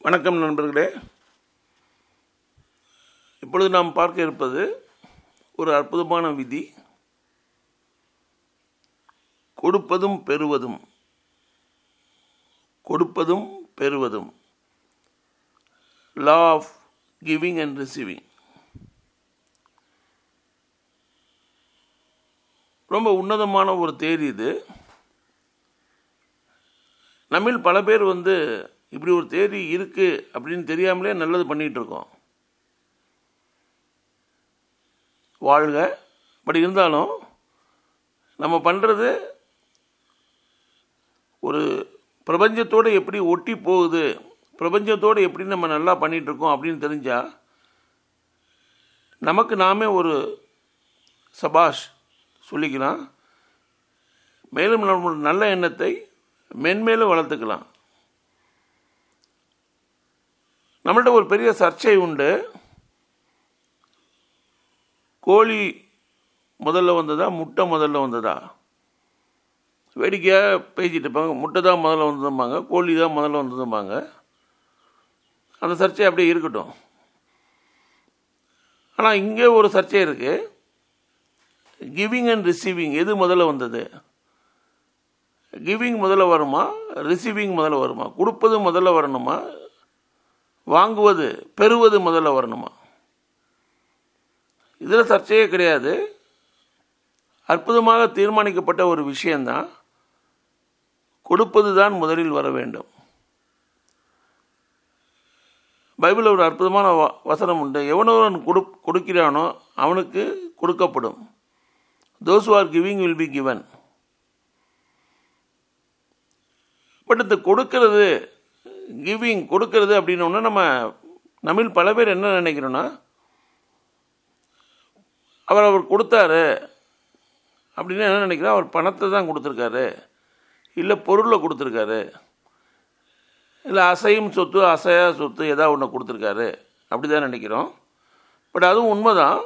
வணக்கம் நண்பர்களே. இப்பொழுது நாம் பார்க்க இருப்பது ஒரு அற்புதமான விதி. கொடுப்பதும் பெறுவதும். கொடுப்பதும் பெறுவதும். Law of giving and receiving ரொம்ப உன்னதமான ஒரு தேதி இது. நம்மில் பல பேர் வந்து இப்படி ஒரு தேதி இருக்குது அப்படின்னு தெரியாமலே நல்லது பண்ணிகிட்டு இருக்கோம். வாழ்க. பட் இருந்தாலும் நம்ம பண்ணுறது ஒரு பிரபஞ்சத்தோடு எப்படி ஒட்டி போகுது பிரபஞ்சத்தோடு எப்படி நம்ம நல்லா பண்ணிகிட்ருக்கோம் அப்படின்னு தெரிஞ்சால் நமக்கு நாமே ஒரு சபாஷ் சொல்லிக்கலாம். மேலும் நம்ம நல்ல எண்ணத்தை மென்மேலும் வளர்த்துக்கலாம். நம்மள்ட்ட ஒரு பெரிய சர்ச்சை உண்டு. கோழி முதல்ல வந்ததா முட்டை முதல்ல வந்ததா? வேடிக்கையாக பேசிகிட்டு இருப்பாங்க. முட்டை தான் முதல்ல வந்ததும்பாங்க கோழி தான் முதல்ல வந்ததும்பாங்க. அந்த சர்ச்சை அப்படியே இருக்கட்டும். ஆனால் இங்கே ஒரு சர்ச்சை இருக்குது கிவிங் அண்ட் ரிசீவிங் எது முதல்ல வந்தது? கிவிங் முதல்ல வருமா? ரிசீவிங் முதல்ல வருமா? கொடுப்பது முதல்ல வரணுமா? வாங்குவது பெறுவது முதல்ல வரணுமா? இதில் சர்ச்சையே கிடையாது. அற்புதமாக தீர்மானிக்கப்பட்ட ஒரு விஷயந்தான் கொடுப்பது தான் முதலில் வர வேண்டும். பைபிளில் ஒரு அற்புதமான வ- வசனம் உண்டு. எவனவன் கொடு கொடுக்கிறானோ அவனுக்கு கொடுக்கப்படும். Those are giving will be given but இந்த கொடுக்கறது கிவிங் கொடுக்கறது அப்படின்னோன்னா நம்ம தமிழ் பல பேர் என்ன நினைக்கிறோன்னா அவர் அவர் கொடுத்தாரு அப்படின்னு என்ன நினைக்கிறோம் அவர் பணத்தை தான் கொடுத்துருக்காரு. இல்லை பொருளை கொடுத்துருக்காரு. இல்லை அசையும் சொத்து அசையா சொத்து ஏதாவது ஒன்று கொடுத்துருக்காரு. அப்படி தான் நினைக்கிறோம். பட் அதுவும் உண்மைதான்.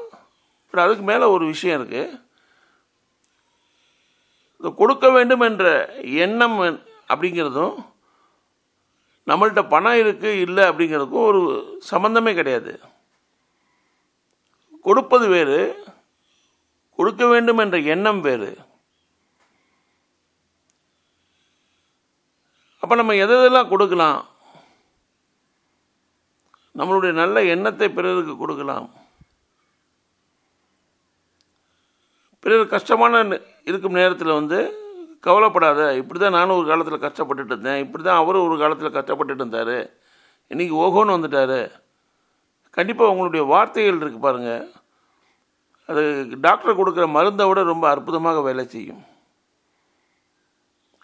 பட் அதுக்கு மேலே ஒரு விஷயம் இருக்குது கொடுக்க வேண்டும் என்ற எண்ணம் அப்படிங்கிறதும் நம்மள்கிட்ட பணம் இருக்குது இல்லை அப்படிங்கிறதுக்கும் ஒரு சம்மந்தமே கிடையாது. கொடுப்பது வேறு கொடுக்க வேண்டும் என்ற எண்ணம் வேறு. அப்போ நம்ம எதை எதெல்லாம் கொடுக்கலாம்? நம்மளுடைய நல்ல எண்ணத்தை பிறருக்கு கொடுக்கலாம். பிறர் கஷ்டமான நே- இருக்கும் நேரத்தில் வந்து கவலைப்படாத இப்படி தான் நானும் ஒரு காலத்தில் கஷ்டப்பட்டுட்டு இருந்தேன் இப்படி தான் அவரும் ஒரு காலத்தில் கஷ்டப்பட்டுட்டு இருந்தார். இன்றைக்கி ஓஹோன்னு வந்துட்டார். கண்டிப்பாக உங்களுடைய வார்த்தைகள் இருக்குது பாருங்கள் அது டாக்டர் கொடுக்குற மருந்தை விட ரொம்ப அற்புதமாக வேலை செய்யும்.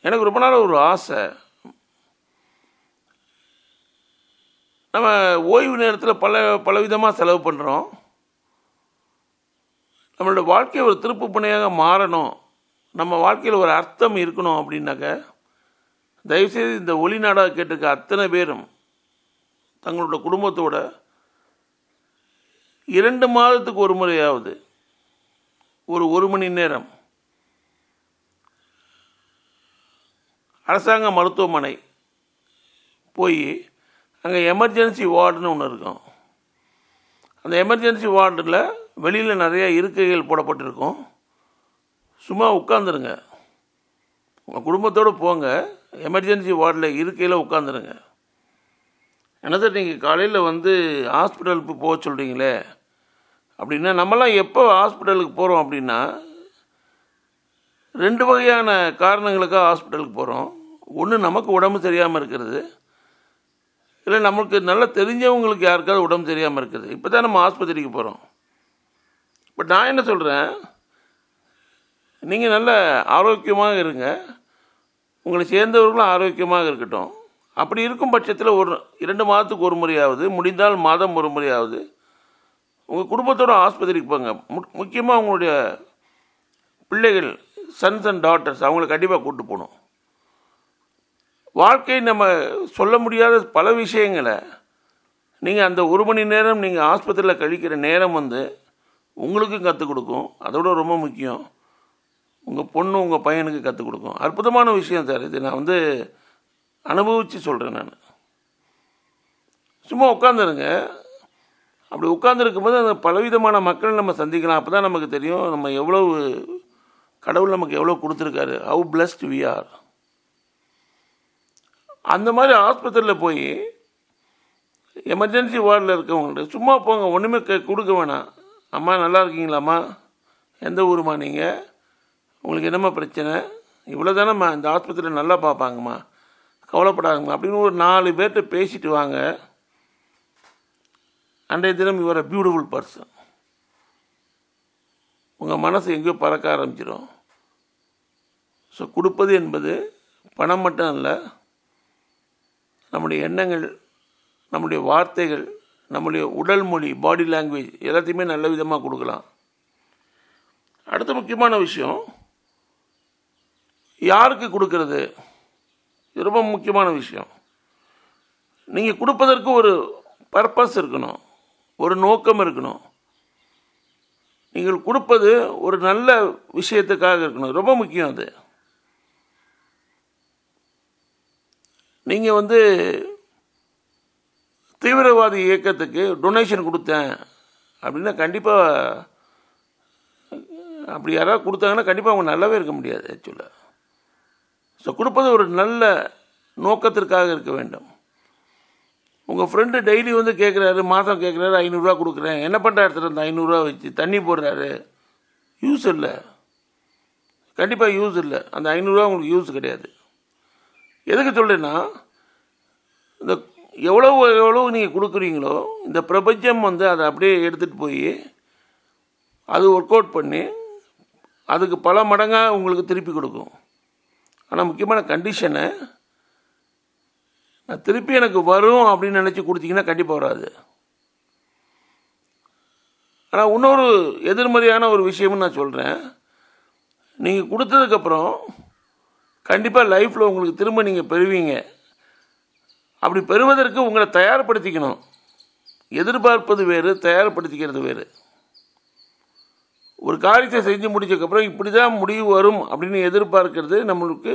எனக்கு ரொம்ப நாள் ஒரு ஆசை. நம்ம ஓய்வு நேரத்தில் பல பலவிதமாக செலவு பண்ணுறோம் நம்மளோட வாழ்க்கையை ஒரு திருப்பு புனையாக மாறணும். நம்ம வாழ்க்கையில் ஒரு அர்த்தம் இருக்கணும் அப்படின்னாக்க தயவுசெய்து இந்த ஒளி நாடாக கேட்டிருக்க அத்தனை பேரும் தங்களோட குடும்பத்தோட இரண்டு மாதத்துக்கு ஒரு முறையாவது ஒரு ஒரு மணி நேரம் அரசாங்க மருத்துவமனை போய் அங்கே எமர்ஜென்சி வார்டுன்னு ஒன்று இருக்கும். அந்த எமர்ஜென்சி வார்டில் வெளியில் நிறைய இருக்கைகள் போடப்பட்டிருக்கும். சும்மா உட்காந்துருங்க உங்கள் குடும்பத்தோடு போங்க. எமர்ஜென்சி வார்டில் இருக்கையில் உட்காந்துருங்க என்ன சார் நீங்கள் காலையில் வந்து ஹாஸ்பிட்டலுக்கு போக சொல்கிறீங்களே அப்படின்னா நம்மலாம் எப்போ ஹாஸ்பிட்டலுக்கு போகிறோம் அப்படின்னா ரெண்டு வகையான காரணங்களுக்காக ஹாஸ்பிட்டலுக்கு போகிறோம் ஒன்று நமக்கு உடம்பு சரியாமல் இருக்கிறது. இல்லை நமக்கு நல்லா தெரிஞ்சவங்களுக்கு யாருக்காவது உடம்பு தெரியாமல் இருக்குது. இப்போ தான் நம்ம ஆஸ்பத்திரிக்கு போகிறோம் பட் நான் என்ன சொல்கிறேன் நீங்கள் நல்ல ஆரோக்கியமாக இருங்க. உங்களை சேர்ந்தவர்களும் ஆரோக்கியமாக இருக்கட்டும். அப்படி இருக்கும் பட்சத்தில் ஒரு இரண்டு மாதத்துக்கு ஒரு முறையாவது முடிந்தால் மாதம் ஒரு முறையாவது உங்கள் குடும்பத்தோட ஆஸ்பத்திரிக்கு போங்க. மு- முக்கியமாக உங்களுடைய பிள்ளைகள் சன்ஸ் அண்ட் டாட்டர்ஸ் அவங்கள கண்டிப்பாக கூப்பிட்டு போகணும். வாழ்க்கை நம்ம சொல்ல முடியாத பல விஷயங்களை நீங்கள் அந்த ஒரு மணி நேரம் நீங்கள் ஆஸ்பத்திரியில் கழிக்கிற நேரம் வந்து உங்களுக்கும் கற்றுக் கொடுக்கும். அதோட ரொம்ப முக்கியம். உங்கள் பொண்ணு உங்கள் பையனுக்கு கற்றுக் கொடுக்கும். அற்புதமான விஷயம் சார் இது. நான் வந்து அனுபவித்து சொல்கிறேன் நான். சும்மா உட்காந்துருங்க அப்படி உட்காந்துருக்கும் போது அந்த பலவிதமான மக்கள் நம்ம சந்திக்கலாம். அப்போ தான் நமக்கு தெரியும் நம்ம எவ்வளவு கடவுள் நமக்கு எவ்வளோ கொடுத்துருக்காரு. ஹவு பிளஸ்ட் வி ஆர் அந்த மாதிரி ஆஸ்பத்திரியில் போய் எமர்ஜென்சி வார்டில் இருக்கவங்கள்ட்ட சும்மா போங்க ஒன்றுமே க கொடுக்க வேணாம். அம்மா நல்லா இருக்கீங்களாம்மா? எந்த ஊருமா நீங்கள் உங்களுக்கு என்னம்மா பிரச்சனை? இவ்வளோ தானேம்மா இந்த ஆஸ்பத்திரியில் நல்லா பார்ப்பாங்கம்மா. கவலைப்படாதம்மா. அப்படின்னு ஒரு நாலு பேர்கிட்ட பேசிட்டு வாங்க. அன்றைய தினம் இவர் அ பியூட்டிஃபுல் பர்சன் உங்கள் மனசு எங்கேயோ பறக்க ஆரம்பிச்சிடும் ஸோ கொடுப்பது என்பது பணம் மட்டும் அல்ல. நம்முடைய எண்ணங்கள் நம்முடைய வார்த்தைகள் நம்முடைய உடல் மொழி பாடி லாங்குவேஜ் எல்லாத்தையுமே நல்ல விதமாக கொடுக்கலாம். அடுத்த முக்கியமான விஷயம் யாருக்கு கொடுக்கறது? இது ரொம்ப முக்கியமான விஷயம். நீங்கள் கொடுப்பதற்கு ஒரு பர்பஸ் இருக்கணும். ஒரு நோக்கம் இருக்கணும். நீங்கள் கொடுப்பது ஒரு நல்ல விஷயத்துக்காக இருக்கணும். ரொம்ப முக்கியம் அது. நீங்கள் வந்து தீவிரவாதி இயக்கத்துக்கு டொனேஷன் கொடுத்தேன். அப்படின்னா கண்டிப்பாக அப்படி யாராவது கொடுத்தாங்கன்னா கண்டிப்பாக அவங்க நல்லாவே இருக்க முடியாது ஆக்சுவலாக ஸோ கொடுப்பது ஒரு நல்ல நோக்கத்திற்காக இருக்க வேண்டும். உங்கள் ஃப்ரெண்டு டெய்லி வந்து கேட்குறாரு மாதம் கேட்குறாரு ஐநூறுரூவா கொடுக்குறேன். என்ன பண்ணுற இடத்துல அந்த ஐநூறுரூவா வச்சு தண்ணி போடுறாரு? யூஸ் இல்லை. கண்டிப்பாக யூஸ் இல்லை. அந்த ஐநூறுரூவா உங்களுக்கு யூஸ் கிடையாது. எதுக்கு சொல்கிறேன்னா இந்த எவ்வளோ எவ்வளோ நீங்கள் கொடுக்குறீங்களோ இந்த பிரபஞ்சம் வந்து அதை அப்படியே எடுத்துகிட்டு போய் அது ஒர்க் அவுட் பண்ணி அதுக்கு பல மடங்காக உங்களுக்கு திருப்பி கொடுக்கும். ஆனால் முக்கியமான கண்டிஷனை நான் திருப்பி எனக்கு வரும் அப்படின்னு நினச்சி கொடுத்தீங்கன்னா கண்டிப்பாக வராது. ஆனால் இன்னொரு எதிர்மறையான ஒரு விஷயம்னு நான் சொல்கிறேன் நீங்கள் கொடுத்ததுக்கப்புறம் கண்டிப்பாக லைஃப்பில் உங்களுக்கு திரும்ப நீங்கள் பெறுவீங்க. அப்படி பெறுவதற்கு உங்களை தயார்படுத்திக்கணும். எதிர்பார்ப்பது வேறு தயார்படுத்திக்கிறது வேறு. ஒரு காரியத்தை செஞ்சு முடிச்சதுக்கப்புறம் இப்படி தான் முடிவு வரும் அப்படின்னு எதிர்பார்க்கறது நம்மளுக்கு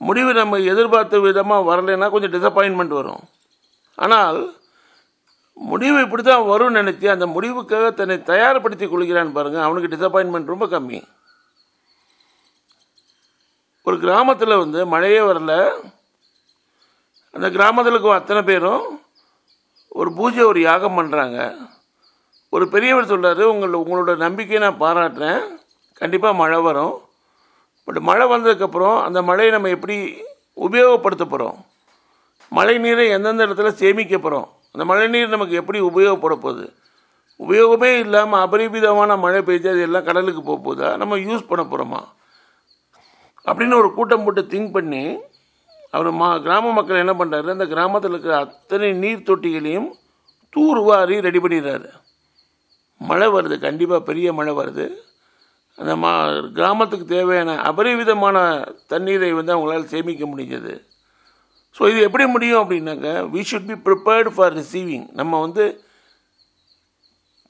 முடிவு நம்ம எதிர்பார்த்த விதமாக வரலைன்னா கொஞ்சம் டிசப்பாயின்மெண்ட் வரும். ஆனால் முடிவு இப்படி தான் வரும்னு நினச்சி அந்த முடிவுக்காக தன்னை தயார்படுத்தி கொள்கிறான்னு பாருங்கள் அவனுக்கு டிசப்பாயின்மெண்ட் ரொம்ப கம்மி. ஒரு கிராமத்தில் வந்து மழையே வரல. அந்த கிராமத்தில் இருக்க அத்தனை பேரும் ஒரு பூஜை ஒரு யாகம் பண்ணுறாங்க ஒரு பெரியவர் சொல்கிறாரு உங்கள் உங்களோட நம்பிக்கையை நான் பாராட்டுறேன். கண்டிப்பாக மழை வரும். பட் மழை வந்ததுக்கப்புறம் அந்த மழையை நம்ம எப்படி உபயோகப்படுத்த போகிறோம் மழை நீரை எந்தெந்த இடத்துல சேமிக்க போகிறோம் அந்த மழை நீர் நமக்கு எப்படி உபயோகப்பட போகுது? உபயோகமே இல்லாமல் அபரிமிதமான மழை பெய்ஞ்சு அது எல்லாம் கடலுக்கு போக போதா நம்ம யூஸ் பண்ண போகிறோமா அப்படின்னு ஒரு கூட்டம் போட்டு திங்க் பண்ணி அவர் மா கிராம மக்கள் என்ன பண்ணுறாரு அந்த கிராமத்தில் இருக்கிற அத்தனை நீர் தொட்டிகளையும் தூர்வாரி ரெடி பண்ணிடுறாரு. மழை வருது கண்டிப்பாக பெரிய மழை வருது. அந்த மா கிராமத்துக்கு தேவையான அபரிவிதமான தண்ணீரை வந்து அவங்களால் சேமிக்க முடிஞ்சது. ஸோ இது எப்படி முடியும் அப்படின்னாக்க we should be prepared for receiving நம்ம வந்து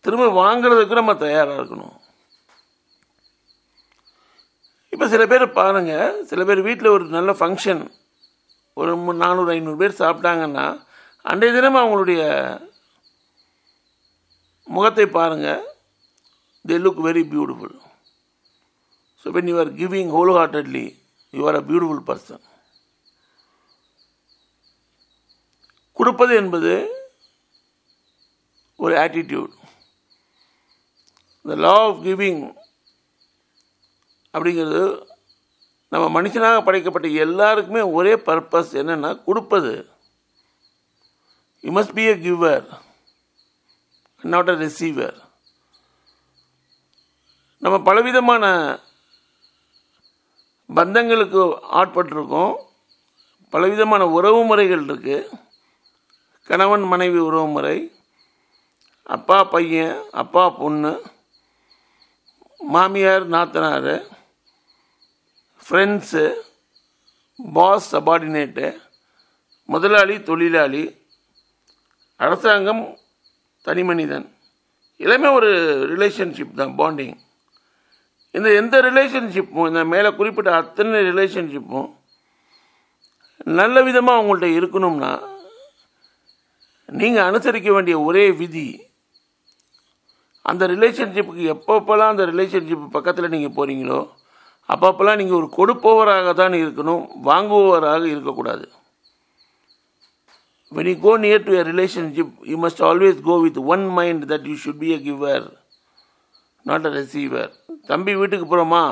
திரும்ப வாங்குறதுக்கு நம்ம தயாராக இருக்கணும். இப்போ சில பேர் பாருங்கள் சில பேர் வீட்டில் ஒரு நல்ல ஃபங்க்ஷன் ஒரு நானூறு ஐநூறு பேர் சாப்பிட்டாங்கன்னா அன்றைய தினம் அவங்களுடைய முகத்தை பாருங்கள் they look very beautiful so when you are giving wholeheartedly you are a beautiful person கொடுப்பது என்பது ஒரு attitude the law of giving அப்படிங்கிறது நம்ம மனுஷனாக படைக்கப்பட்ட எல்லாருக்குமே ஒரே பர்பஸ் என்னென்னா கொடுப்பது. You must be a giver not a receiver நம்ம பலவிதமான பந்தங்களுக்கு ஆட்பட்டிருக்கோம். பலவிதமான உறவு முறைகள் இருக்குது கணவன் மனைவி உறவு முறை. அப்பா பையன் அப்பா பொண்ணு மாமியார் நாத்தனார் ஃப்ரெண்ட்ஸு பாஸ் சபார்டினேட்டு முதலாளி தொழிலாளி அரசாங்கம் தனி மனிதன். எல்லாமே ஒரு ரிலேஷன்ஷிப் தான் பாண்டிங் இந்த எந்த ரிலேஷன்ஷிப்பும் இந்த மேலே குறிப்பிட்ட அத்தனை ரிலேஷன்ஷிப்பும் நல்ல விதமாக உங்கள்கிட்ட இருக்கணும்னா நீங்கள் அனுசரிக்க வேண்டிய ஒரே விதி அந்த ரிலேஷன்ஷிப்புக்கு எப்பப்பெல்லாம் அந்த ரிலேஷன்ஷிப் பக்கத்தில் நீங்கள் போகிறீங்களோ அப்பப்போலாம் நீங்கள் ஒரு கொடுப்பவராக தான் இருக்கணும் வாங்குபவராக இருக்கக்கூடாது. When you go near to a relationship you must always go with one mind that you should be a giver not a receiver. தம்பி வீட்டுக்கு போகிறோமா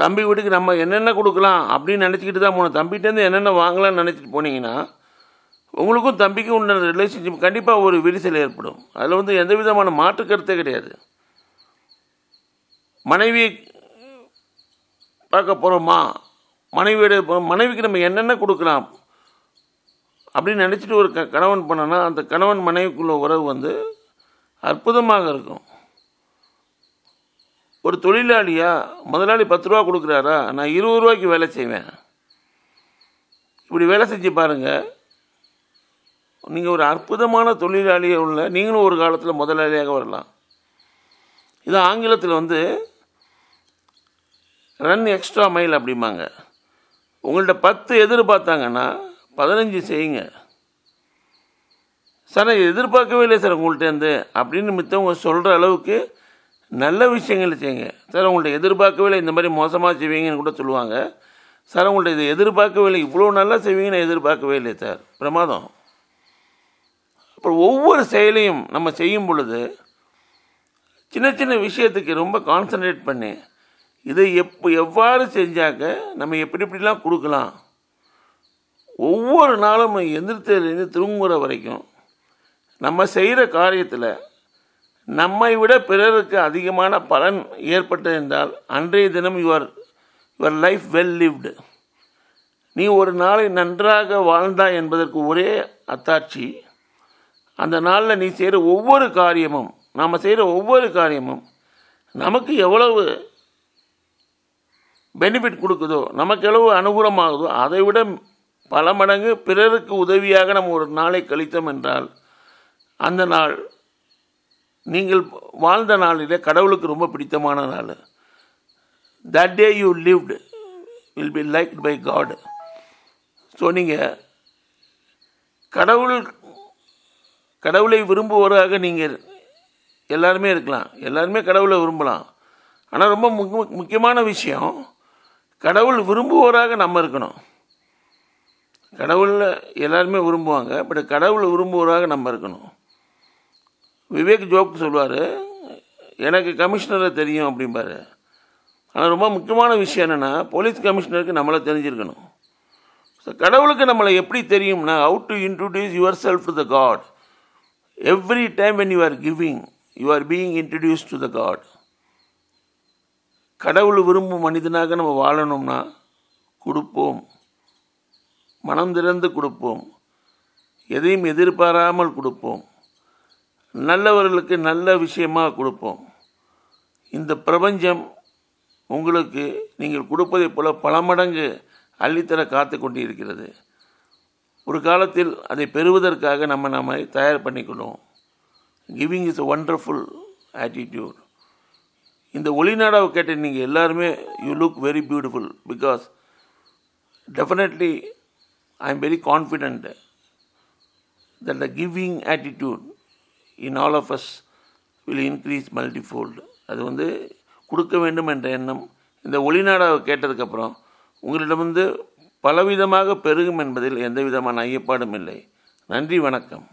தம்பி வீட்டுக்கு நம்ம என்னென்ன கொடுக்கலாம் அப்படின்னு நினச்சிக்கிட்டு தான் போகணும் தம்பிகிட்டேருந்து என்னென்ன வாங்கலாம்னு நினச்சிட்டு போனீங்கன்னா உங்களுக்கும் தம்பிக்கும் உண்டான ரிலேஷன்ஷிப் கண்டிப்பாக ஒரு விரிசல் ஏற்படும். அதில் வந்து எந்த விதமான மாற்று கருத்தே கிடையாது. மனைவி பார்க்க போகிறோமா மனைவியோட மனைவிக்கு நம்ம என்னென்ன கொடுக்கலாம்? அப்படின்னு நினச்சிட்டு ஒரு க கணவன் பண்ணனா அந்த கணவன் மனைவிக்குள்ள உறவு வந்து அற்புதமாக இருக்கும். ஒரு தொழிலாளியா முதலாளி பத்து ரூபா கொடுக்குறாரா? நான் இருபது ரூபாய்க்கு வேலை செய்வேன். இப்படி வேலை செஞ்சு பாருங்கள் நீங்கள் ஒரு அற்புதமான தொழிலாளியாக உள்ள நீங்களும் ஒரு காலத்தில் முதலாளியாக வரலாம். இது ஆங்கிலத்தில் வந்து ரன் எக்ஸ்ட்ரா மைல் அப்படிம்பாங்க. உங்கள்கிட்ட பத்து எதிர்பார்த்தாங்கன்னா பதினஞ்சு செய்யுங்க. சார் நான் எதிர்பார்க்கவே இல்லை சார் உங்கள்கிட்டேருந்து அப்படின்னு மித்தவங்க சொல்கிற அளவுக்கு நல்ல விஷயங்களை செய்யுங்க. சார் உங்கள்கிட்ட எதிர்பார்க்கவே இல்லை இந்த மாதிரி மோசமாக செய்வீங்கன்னு கூட சொல்லுவாங்க. சார் உங்கள்கிட்ட இதை எதிர்பார்க்கவே இல்லை இவ்வளோ நல்லா செய்வீங்கன்னு எதிர்பார்க்கவே இல்லை சார். பிரமாதம். அப்புறம் ஒவ்வொரு செயலையும் நம்ம செய்யும் பொழுது சின்ன சின்ன விஷயத்துக்கு ரொம்ப கான்சன்ட்ரேட் பண்ணி இதை எப்போ எவ்வாறு செஞ்சாக்க நம்ம எப்படி எப்படிலாம் கொடுக்கலாம்? ஒவ்வொரு நாளும் எந்திரத்திலேருந்து திரும்புகிற வரைக்கும் நம்ம செய்கிற காரியத்தில் நம்மை விட பிறருக்கு அதிகமான பலன் ஏற்பட்டது என்றால் அன்றைய தினம் your your life well lived. நீ ஒரு நாளை நன்றாக வாழ்ந்தாய் என்பதற்கு ஒரே அத்தாட்சி அந்த நாளில் நீ செய்கிற ஒவ்வொரு காரியமும் நாம் செய்கிற ஒவ்வொரு காரியமும் நமக்கு எவ்வளவு பெனிஃபிட் கொடுக்குதோ நமக்கு எவ்வளவு அனுகூலமாகுதோ அதை விட பல மடங்கு பிறருக்கு உதவியாக நம்ம ஒரு நாளை கழித்தோம் என்றால் அந்த நாள் நீங்கள் வாழ்ந்த நாளிலே கடவுளுக்கு ரொம்ப பிடித்தமான நாள். That day you lived will be like by God so நீங்கள் கடவுள் கடவுளை விரும்புவோராக நீங்கள் எல்லாருமே இருக்கலாம். எல்லாருமே கடவுளை விரும்பலாம். ஆனால் ரொம்ப முக்கியமான விஷயம் கடவுள் விரும்புவோராக நம்ம இருக்கணும். கடவுளில் எல்லாருமே விரும்புவாங்க பட் கடவுளை விரும்புவராக நம்ம இருக்கணும். விவேக் ஜோக் சொல்லுவார் எனக்கு கமிஷனரை தெரியும் அப்படிம்பாரு. ஆனால் ரொம்ப முக்கியமான விஷயம் என்னென்னா போலீஸ் கமிஷனருக்கு நம்மளை தெரிஞ்சிருக்கணும். ஸோ கடவுளுக்கு நம்மளை எப்படி தெரியும்னா how to introduce yourself to the God every time when you are giving you are being introduce to the God கடவுள் விரும்பும் மனிதனாக நம்ம வாழணும்னா கொடுப்போம். மனம் திறந்து கொடுப்போம். எதையும் எதிர்பாராமல் கொடுப்போம். நல்லவர்களுக்கு நல்ல விஷயமாக கொடுப்போம். இந்த பிரபஞ்சம் உங்களுக்கு நீங்கள் கொடுப்பதைப் போல பல மடங்கு அள்ளித்தர காத்து கொண்டிருக்கிறது. ஒரு காலத்தில் அதை பெறுவதற்காக நம்ம நம்மை தயார் பண்ணிக்கொள்வோம். Giving is a wonderful attitude இந்த ஒளிநாடாவை கேட்ட நீங்கள் எல்லாருமே you look very beautiful because definitely I am very confident that the giving attitude in all of us will increase multifold அது வந்து கொடுக்க வேண்டும் என்ற எண்ணம். இந்த ஒளிநாடாவை கேட்டதுக்கப்புறம் உங்களிடம் வந்து பலவிதமாக பெருகும் என்பதில் எந்த விதமான ஐயப்பாடும் இல்லை. நன்றி வணக்கம்.